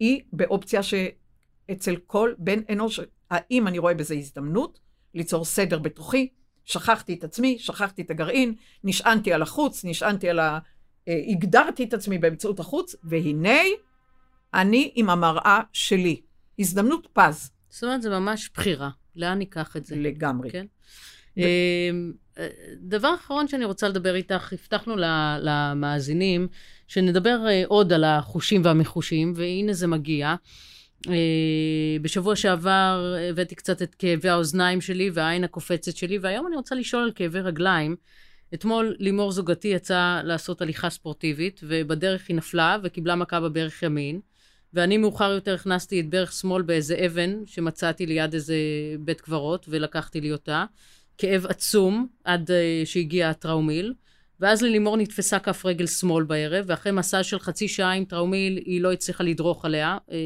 היא באופציה שאצל כל בן אנוש, האם אני רואה בזה הזדמנות ליצור סדר בתוכי, שכחתי את עצמי, שכחתי את הגרעין, נשענתי על החוץ, נשענתי על ה... אה, הגדרתי את עצמי באמצעות החוץ, והנה אני עם המראה שלי. הזדמנות פז זאת אומרת, זה ממש בחירה. לאן ניקח את זה? לגמרי. כן. אמ, אה, דבר אחרון שאני רוצה לדבר איתך, הבטחנו למאזינים שנדבר אה, עוד על החושים והמחושים, והנה זה מגיע. אה, בשבוע שעבר הבאתי קצת את כאבי האוזניים שלי והעין הקופצת שלי, והיום אני רוצה לשאול על כאבי רגליים. אתמול לימור זוגתי יצאה לעשות הליכה ספורטיבית, ובדרך היא נפלה וקיבלה מכה בברך ימין. ואני מאוחר יותר הכנסתי את ברך שמאל באיזה אבן שמצאתי ליד איזה בית קברות, ולקחתי לי אותה. כאב עצום עד אה, שהגיע הטראומיל. ואז ללימור נתפסה כף רגל שמאל בערב, ואחרי מסע של חצי שעה עם טראומיל, היא לא הצליחה לדרוך עליה, אה,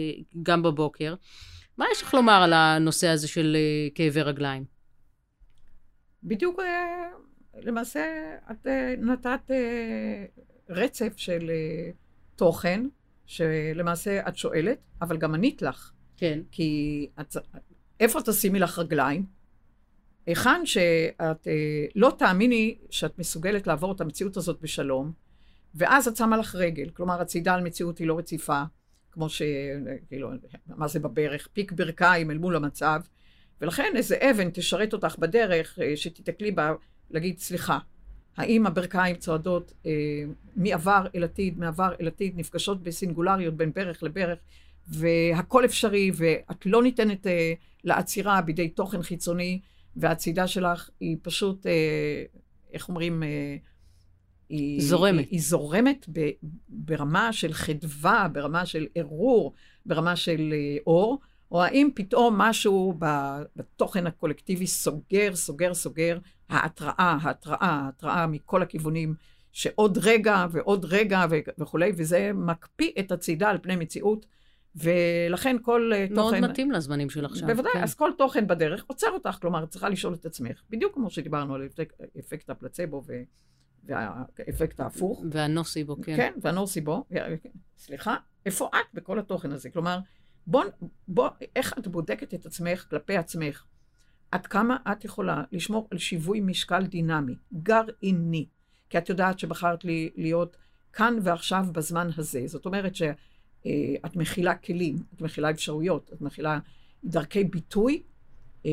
גם בבוקר. מה יש לך לומר על הנושא הזה של אה, כאבי רגליים? בדיוק, אה, למעשה, את נתת רצף של תוכן, שלמעשה את שואלת, אבל גם ענית לך. כן. כי את, איפה תשימי לך רגליים? היכן שאת אה, לא תאמיני שאת מסוגלת לעבור את המציאות הזאת בשלום, ואז את שמה לך רגל. כלומר, הצעידה על מציאות היא לא רציפה, כמו ש... כאילו, מה זה בברך? פיק ברכיים אל מול המצב, ולכן איזה אבן תשרת אותך בדרך, אה, שתיתקלי בה, להגיד, סליחה, האם הברכיים צועדות אה, מעבר אל עתיד, מעבר אל עתיד, נפגשות בסינגולריות בין ברך לברך, והכל אפשרי, ואת לא ניתנת אה, לעצירה בידי תוכן חיצוני, והצידה שלך היא פשוט, אה, איך אומרים, אה, היא זורמת. היא, היא זורמת ב, ברמה של חדווה, ברמה של ערעור, ברמה של אה, אור, או האם פתאום משהו בתוכן הקולקטיבי סוגר, סוגר, סוגר, ההתראה, ההתראה, ההתראה מכל הכיוונים, שעוד רגע ועוד רגע וכולי, וזה מקפיא את הצידה על פני מציאות, ולכן כל אה, מאוד תוכן... מתאים לזמנים של עכשיו. בוודאי, כן. אז כל תוכן בדרך עוצר אותך, כלומר, את צריכה לשאול את עצמך, בדיוק כמו שדיברנו על אפק, אפקט הפלצבו ו- והאפקט ההפוך. והנוסיבו, כן. כן, והנורסיבו, סליחה, איפה את בכל התוכן הזה? כלומר, בוא, בוא, איך את בודקת את עצמך כלפי עצמך? עד כמה את יכולה לשמור על שיווי משקל דינמי, גרעיני, כי את יודעת שבחרת לי להיות כאן ועכשיו בזמן הזה. זאת אומרת שאת מכילה כלים, את מכילה אפשרויות, את מכילה דרכי ביטוי, אה,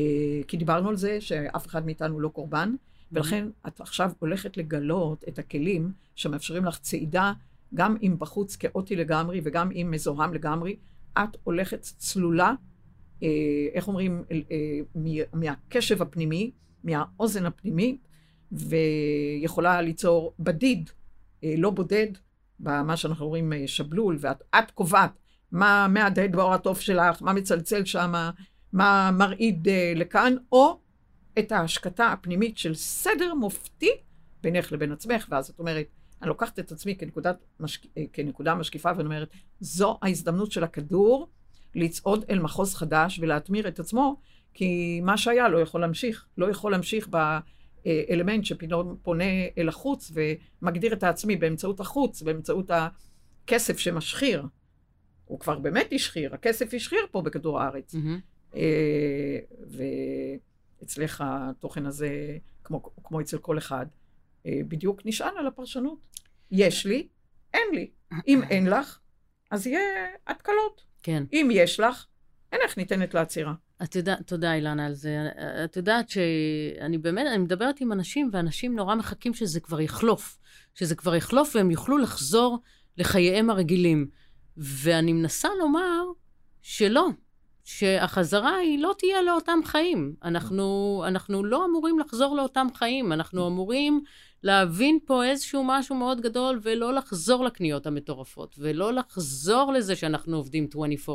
כי דיברנו על זה שאף אחד מאיתנו לא קורבן, ולכן את עכשיו הולכת לגלות את הכלים שמאפשרים לך צעידה, גם אם בחוץ כאוטי לגמרי וגם אם מזוהם לגמרי, את הולכת צלולה, אה, איך אומרים, אה, מהקשב הפנימי, מהאוזן הפנימית, ויכולה ליצור בדיד, אה, לא בודד, במה שאנחנו רואים אה, שבלול, ואת את קובעת מה מהדהד באור התוף שלך, מה מצלצל שם, מה מרעיד אה, לכאן, או את ההשקטה הפנימית של סדר מופתי בינך לבין עצמך, ואז את אומרת, אני לוקחת את עצמי כנקודת משק... כנקודה משקיפה ואני אומרת, זו ההזדמנות של הכדור לצעוד אל מחוז חדש ולהתמיר את עצמו, כי מה שהיה לא יכול להמשיך. לא יכול להמשיך באלמנט שפתאום פונה אל החוץ ומגדיר את העצמי באמצעות החוץ, באמצעות הכסף שמשחיר. הוא כבר באמת השחיר, הכסף השחיר פה בכדור הארץ. Mm-hmm. ואצלך התוכן הזה, כמו, כמו אצל כל אחד, אה, בדיוק נשען על הפרשנות. יש לי, אין לי. אם אין לך, אז יהיה התקלות. כן. אם יש לך, אין איך ניתנת לעצירה. את יודעת, תודה אילנה על זה. את יודעת שאני באמת, אני מדברת עם אנשים, ואנשים נורא מחכים שזה כבר יחלוף. שזה כבר יחלוף והם יוכלו לחזור לחייהם הרגילים. ואני מנסה לומר שלא, שהחזרה היא לא תהיה לאותם חיים. אנחנו, אנחנו לא אמורים לחזור לאותם חיים, אנחנו אמורים להבין פה איזשהו משהו מאוד גדול ולא לחזור לקניות המטורפות, ולא לחזור לזה שאנחנו עובדים 24/7,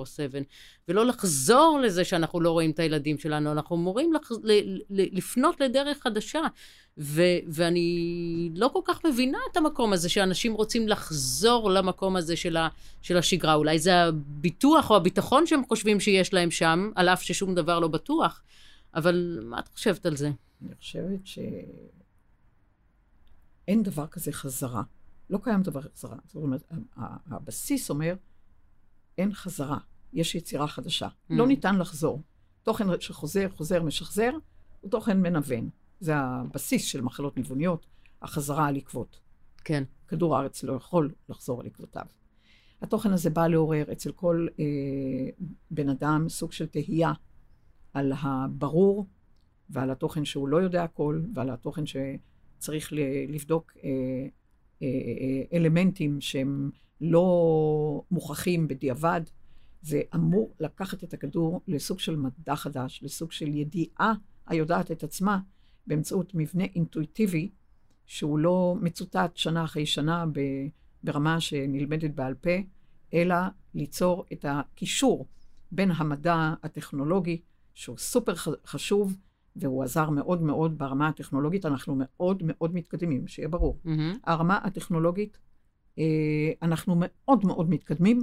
ולא לחזור לזה שאנחנו לא רואים את הילדים שלנו, אנחנו אמורים לח... לפנות לדרך חדשה. ו... ואני לא כל כך מבינה את המקום הזה שאנשים רוצים לחזור למקום הזה של, ה... של השגרה. אולי זה הביטוח או הביטחון שהם חושבים שיש להם שם, על אף ששום דבר לא בטוח. אבל מה את חושבת על זה? אני חושבת ש... אין דבר כזה חזרה. לא קיים דבר חזרה. זאת אומרת, הבסיס אומר, אין חזרה, יש יצירה חדשה. Mm. לא ניתן לחזור. תוכן שחוזר, חוזר, משחזר, הוא תוכן מנוון. זה הבסיס של מחלות ניווניות, החזרה על עקבות. כן. כדור הארץ לא יכול לחזור על עקבותיו. התוכן הזה בא לעורר אצל כל אה, בן אדם סוג של תהייה על הברור ועל התוכן שהוא לא יודע הכל, ועל התוכן ש... צריך לבדוק אה, אה, אה, אלמנטים שהם לא מוכחים בדיעבד. זה אמור לקחת את הכדור לסוג של מדע חדש, לסוג של ידיעה היודעת את עצמה באמצעות מבנה אינטואיטיבי שהוא לא מצוטט שנה אחרי שנה ברמה שנלמדת בעל פה, אלא ליצור את הקישור בין המדע הטכנולוגי, שהוא סופר חשוב, והוא עזר מאוד מאוד ברמה הטכנולוגית, אנחנו מאוד מאוד מתקדמים, שיהיה ברור. Mm-hmm. הרמה הטכנולוגית, אה, אנחנו מאוד מאוד מתקדמים,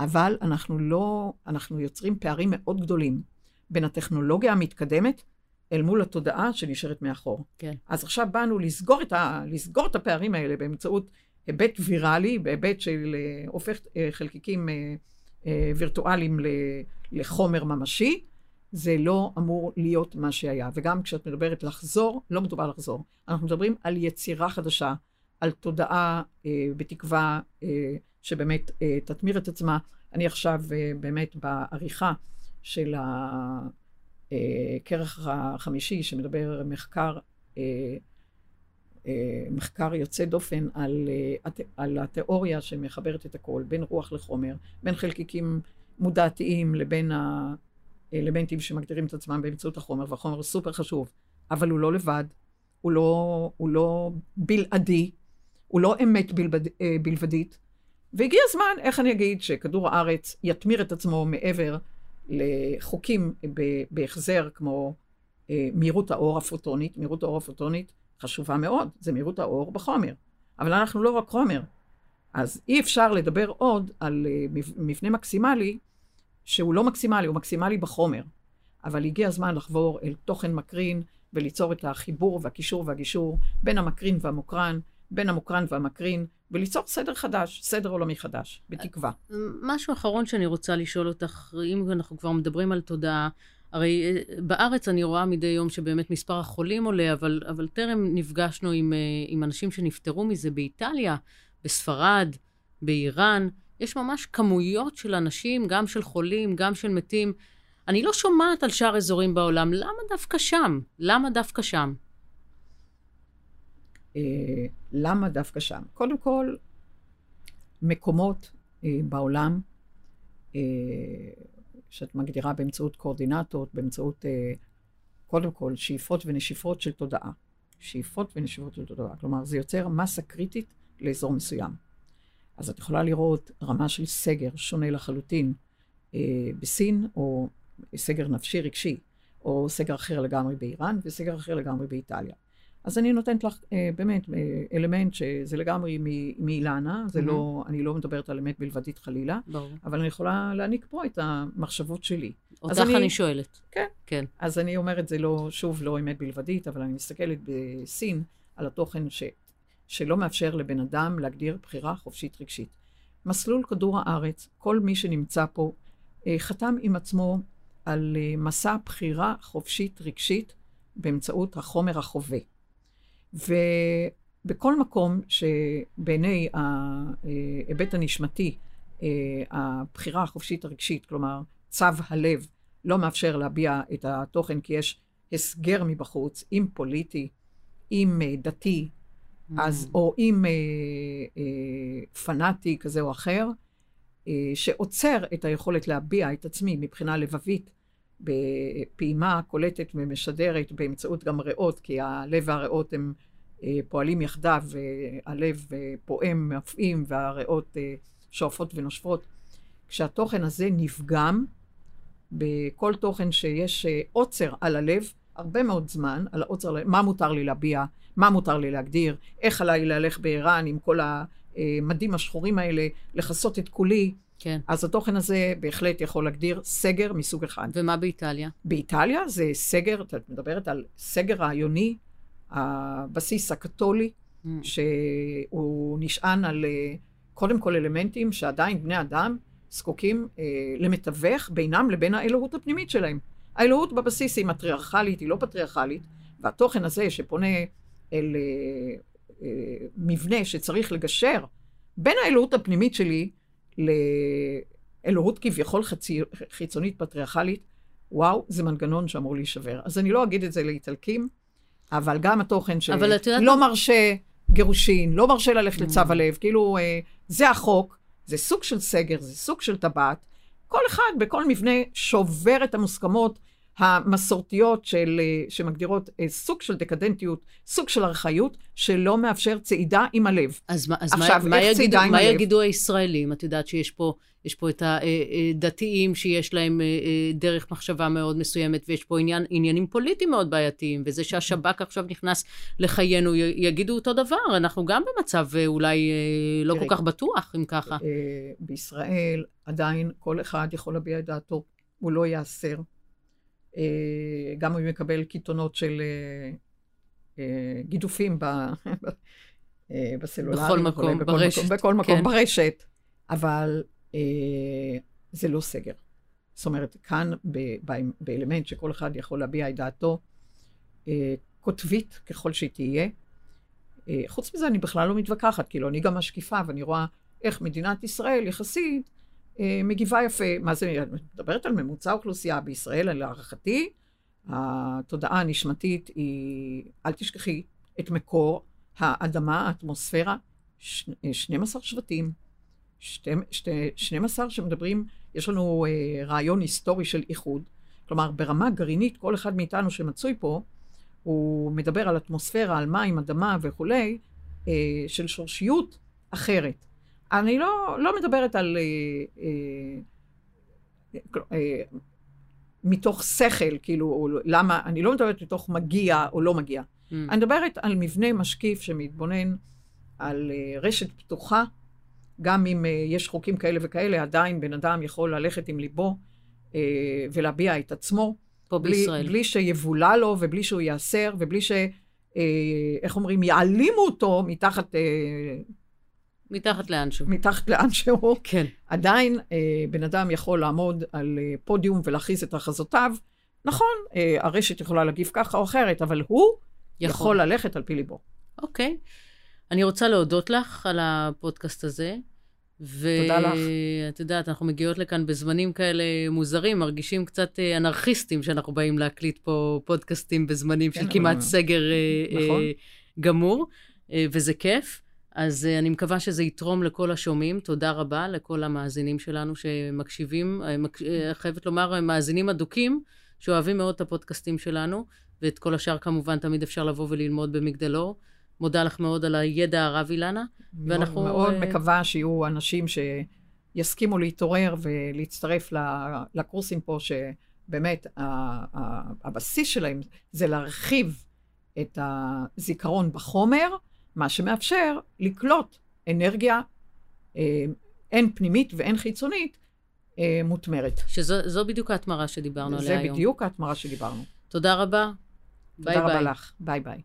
אבל אנחנו לא, אנחנו יוצרים פערים מאוד גדולים בין הטכנולוגיה המתקדמת אל מול התודעה שנשארת מאחור. כן. אז עכשיו באנו לסגור את, ה, לסגור את הפערים האלה באמצעות היבט ויראלי, בהיבט של אה, הופך אה, חלקיקים וירטואליים לחומר ממשי, זה לא אמור להיות מה שהיה. וגם כשאת מדברת לחזור, לא מדובר לחזור. אנחנו מדברים על יצירה חדשה, על תודעה, אה, בתקווה אה, שבאמת אה, תתמיר את עצמה. אני עכשיו אה, באמת בעריכה של הכרך אה, החמישי, שמדבר מחקר, אה, אה, מחקר יוצא דופן על, אה, על התיאוריה שמחברת את הכל, בין רוח לחומר, בין חלקיקים מודעתיים לבין ה... אלמנטים שמגדירים את עצמם באמצעות החומר, והחומר סופר חשוב, אבל הוא לא לבד, הוא לא, הוא לא בלעדי, הוא לא אמת בלבד, אה, בלבדית, והגיע הזמן, איך אני אגיד, שכדור הארץ יתמיר את עצמו מעבר לחוקים בהחזר כמו אה, מהירות האור הפוטונית. מהירות האור הפוטונית חשובה מאוד, זה מהירות האור בחומר. אבל אנחנו לא רק חומר. אז אי אפשר לדבר עוד על אה, מבנה מקסימלי שהוא לא מקסימלי, הוא מקסימלי בחומר. אבל הגיע הזמן לחבור אל תוכן מקרין וליצור את החיבור והקישור והגישור בין המקרין והמוקרן, בין המוקרן והמקרין, וליצור סדר חדש, סדר עולמי חדש, בתקווה. משהו אחרון שאני רוצה לשאול אותך, אם אנחנו כבר מדברים על תודעה, הרי אה, בארץ אני רואה מדי יום שבאמת מספר החולים עולה, אבל, אבל טרם נפגשנו עם, אה, עם אנשים שנפטרו מזה באיטליה, בספרד, באיראן. יש ממש כמויות של אנשים, גם של חולים, גם של מתים. אני לא שומעת על שאר אזורים בעולם. למה דווקא שם? למה דווקא שם? אה, למה דווקא שם? קודם כל, מקומות אה, בעולם אה, שאת מגדירה באמצעות קואורדינטות, באמצעות, קודם כל, שאיפות ונשיפות של תודעה. שאיפות ונשיפות של תודעה. כלומר, זה יוצר מסה קריטית לאזור מסוים. אז את יכולה לראות רמה של סגר שונה לחלוטין אה, בסין, או סגר נפשי רגשי, או סגר אחר לגמרי באיראן, וסגר אחר לגמרי באיטליה. אז אני נותנת לך אה, באמת אה, אלמנט שזה לגמרי מ- מאילנה, זה לא, אני לא מדברת על אמת בלבדית חלילה, ברור. אבל אני יכולה להעניק פה את המחשבות שלי. אותך אני- אני שואלת. כן. כן. אז אני אומרת, זה לא, שוב, לא אמת בלבדית, אבל אני מסתכלת בסין על התוכן ש, שלא מאפשר לבן אדם להגדיר בחירה חופשית רגשית. מסלול כדור הארץ, כל מי שנמצא פה, אה, חתם עם עצמו על אה, מסע בחירה חופשית רגשית באמצעות החומר החווה. ובכל מקום שבעיני ההיבט הנשמתי, אה, הבחירה החופשית הרגשית, כלומר צו הלב, לא מאפשר להביע את התוכן כי יש הסגר מבחוץ, אם פוליטי, אם אה, דתי, אז, או אם אה, אה, פנאטי כזה או אחר, אה, שעוצר את היכולת להביע את עצמי מבחינה לבבית בפעימה קולטת ומשדרת באמצעות גם ריאות, כי הלב והריאות הם אה, פועלים יחדיו, והלב אה, פועם, מפעים, והריאות אה, שואפות ונושפות. כשהתוכן הזה נפגם, בכל תוכן שיש אה, עוצר על הלב, הרבה מאוד זמן, על העוצר, מה מותר לי להביע, מה מותר לי להגדיר, איך עליי להלך בער"ן עם כל המדים השחורים האלה, לכסות את כולי, כן. אז התוכן הזה בהחלט יכול להגדיר סגר מסוג אחד. ומה באיטליה? באיטליה זה סגר, את מדברת על סגר רעיוני, הבסיס הקתולי, Mm. שהוא נשען על קודם כל אלמנטים שעדיין בני אדם זקוקים אה, למתווך בינם לבין האלוהות הפנימית שלהם. האלוהות בבסיס היא מטריארכלית, היא לא פטריארכלית, והתוכן הזה שפונה אל אה, אה, מבנה שצריך לגשר בין האלוהות הפנימית שלי לאלוהות כביכול חצי, חיצונית פטריארכלית, וואו, זה מנגנון שאמור להישבר. אז אני לא אגיד את זה לאיטלקים, אבל גם התוכן את יודעת- שלא מרשה גירושין, לא מרשה ללכת Mm. לצו הלב, כאילו, אה, זה החוק, זה סוג של סגר, זה סוג של טבעת. כל אחד בכל מבנה שובר את המוסכמות המסורתיות של, אה, שמגדירות אה, סוג של דקדנטיות, סוג של ארכאיות, שלא מאפשר צעידה עם הלב. אז, אז עכשיו, מה, מה, יגידו, מה הלב? יגידו הישראלים? את יודעת שיש פה, פה את הדתיים שיש להם אה, אה, דרך מחשבה מאוד מסוימת, ויש פה עניין, עניינים פוליטיים מאוד בעייתיים, וזה שהשב"כ עכשיו נכנס לחיינו, יגידו אותו דבר. אנחנו גם במצב אה, אולי אה, לא תראי. כל כך בטוח, אם ככה. אה, בישראל עדיין כל אחד יכול להביע את דעתו, הוא לא ייאסר. אה, גם הוא יקבל קיתונות של אה, אה, גידופים ב, בסלולרי. בכל מקום, בכל ברשת, מקום, בכל מקום כן. ברשת, אבל אה, זה לא סגר. זאת אומרת, כאן ב, ב, באלמנט שכל אחד יכול להביע את דעתו, אה, קוטבית ככל שהיא תהיה. אה, חוץ מזה, אני בכלל לא מתווכחת, כאילו, אני גם משקיפה, ואני רואה איך מדינת ישראל יחסית מגיבה יפה. מה זה, את מדברת על ממוצע אוכלוסייה בישראל, להערכתי, התודעה הנשמתית היא, אל תשכחי, את מקור האדמה, האטמוספירה, ש, אה, 12 שבטים, שתי, שתי, 12 שמדברים, יש לנו אה, רעיון היסטורי של איחוד, כלומר, ברמה גרעינית, כל אחד מאיתנו שמצוי פה, הוא מדבר על אטמוספירה, על מים, אדמה וכולי, אה, של שורשיות אחרת. אני לא, לא מדברת על... אה, אה, אה, מתוך שכל, כאילו, או למה, אני לא מדברת מתוך מגיע או לא מגיע. Mm. אני מדברת על מבנה משקיף שמתבונן על אה, רשת פתוחה, גם אם אה, יש חוקים כאלה וכאלה, עדיין בן אדם יכול ללכת עם ליבו אה, ולהביע את עצמו. פה בלי, בישראל. בלי שיבולע לו ובלי שהוא ייאסר ובלי ש... אה, איך אומרים? יעלימו אותו מתחת, אה, מתחת לאנשהו. מתחת לאן שהוא. כן. עדיין אה, בן אדם יכול לעמוד על אה, פודיום ולהכריז את הכרזותיו. נכון, אה, הרשת יכולה להגיב ככה או אחרת, אבל הוא יכול, יכול ללכת על פי ליבו. אוקיי. אני רוצה להודות לך על הפודקאסט הזה. תודה לך. ואת יודעת, אנחנו מגיעות לכאן בזמנים כאלה מוזרים, מרגישים קצת אה, אנרכיסטים שאנחנו באים להקליט פה פודקאסטים בזמנים כן, של כמעט סגר אה, נכון. אה, גמור, וזה כיף. אז אה, אני מקווה שזה יתרום לכל השומעים. תודה רבה לכל המאזינים שלנו שמקשיבים. אה, מק- אה, חייבת לומר, מאזינים אדוקים, שאוהבים מאוד את הפודקאסטים שלנו, ואת כל השאר כמובן תמיד אפשר לבוא וללמוד במגדלור. מודה לך מאוד על הידע הרב, אילנה. ואנחנו, מאוד, מאוד אה, מקווה שיהיו אנשים שיסכימו להתעורר ולהצטרף לקורסים פה, שבאמת הבסיס שלהם זה להרחיב את הזיכרון בחומר, מה שמאפשר לקלוט אנרגיה, אה, הן פנימית והן חיצונית, אה, מותמרת. שזו בדיוק ההתמרה שדיברנו עליה היום. זה בדיוק ההתמרה שדיברנו. תודה רבה. ביי ביי. תודה רבה לך. ביי ביי.